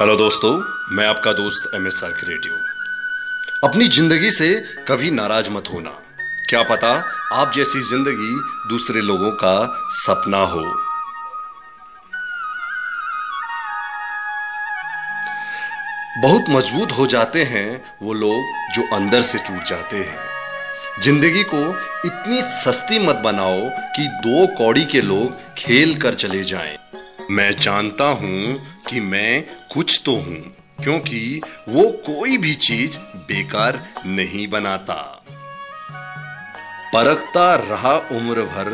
Hello दोस्तों, मैं आपका दोस्त एम एस आर क्रिएटिव अपनी ज़िंदगी से कभी नाराज़ मत होना। क्या पता आप जैसी ज़िंदगी दूसरे लोगों का सपना हो। बहुत मज़बूत हो जाते हैं वो लोग जो अंदर से टूट जाते हैं। ज़िंदगी को इतनी सस्ती मत बनाओ कि दो कौड़ी के लोग खेल कर चले जाएँ। मैं जानता हूँ कि मैं कुछ तो हूँ, क्योंकि वो कोई भी चीज़ बेकार नहीं बनाता। परखता रहा उम्र भर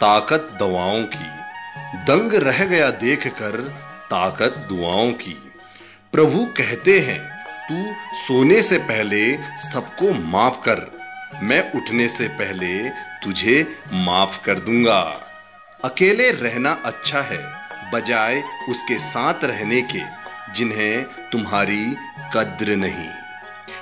ताकत दवाओं की, दंग रह गया देखकर ताकत दुआओं की। प्रभु कहते हैं, तू सोने से पहले सबको माफ़ कर, मैं उठने से पहले तुझे माफ़ कर दूँगा। अकेले रहना अच्छा है, बजाय उसके साथ रहने के, जिन्हें तुम्हारी कद्र नहीं।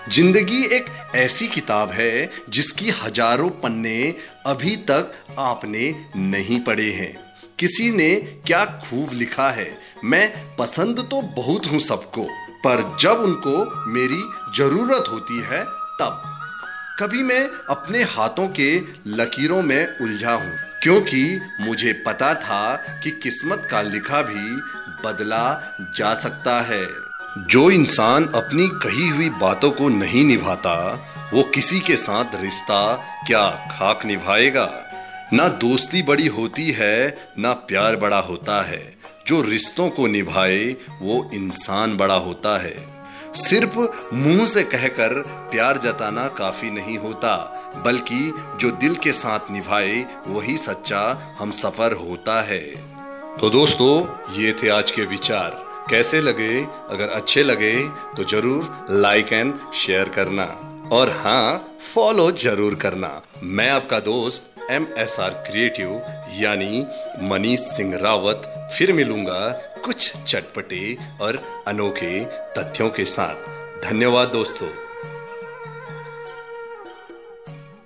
ज़िंदगी एक ऐसी किताब है, जिसकी हज़ारों पन्ने अभी तक आपने नहीं पढ़े हैं। किसी ने क्या खूब लिखा है? मैं पसंद तो बहुत हूँ सबको, पर जब उनको मेरी ज़रूरत होती है, तब। कभी मैं अपने हाथों के लकीरों में उलझा हूँ। क्योंकि मुझे पता था कि किस्मत का लिखा भी बदला जा सकता है। जो इंसान अपनी कही हुई बातों को नहीं निभाता, वो किसी के साथ रिश्ता क्या खाक निभाएगा? ना दोस्ती बड़ी होती है, ना प्यार बड़ा होता है। जो रिश्तों को निभाए, वो इंसान बड़ा होता है। सिर्फ़ मुँह से कहकर प्यार जताना काफ़ी नहीं होता, बल्कि जो दिल के साथ निभाए, वही सच्चा हम सफ़र होता है। तो दोस्तों, ये थे आज के विचार। कैसे लगे? अगर अच्छे लगे तो ज़रूर लाइक एंड शेयर करना। और हाँ फॉलो ज़रूर करना। मैं आपका दोस्त एम एस आर क्रिएटिव यानी मनीष सिंह रावत, फिर मिलूँगा कुछ चटपटे और अनोखे तथ्यों के साथ। धन्यवाद दोस्तों।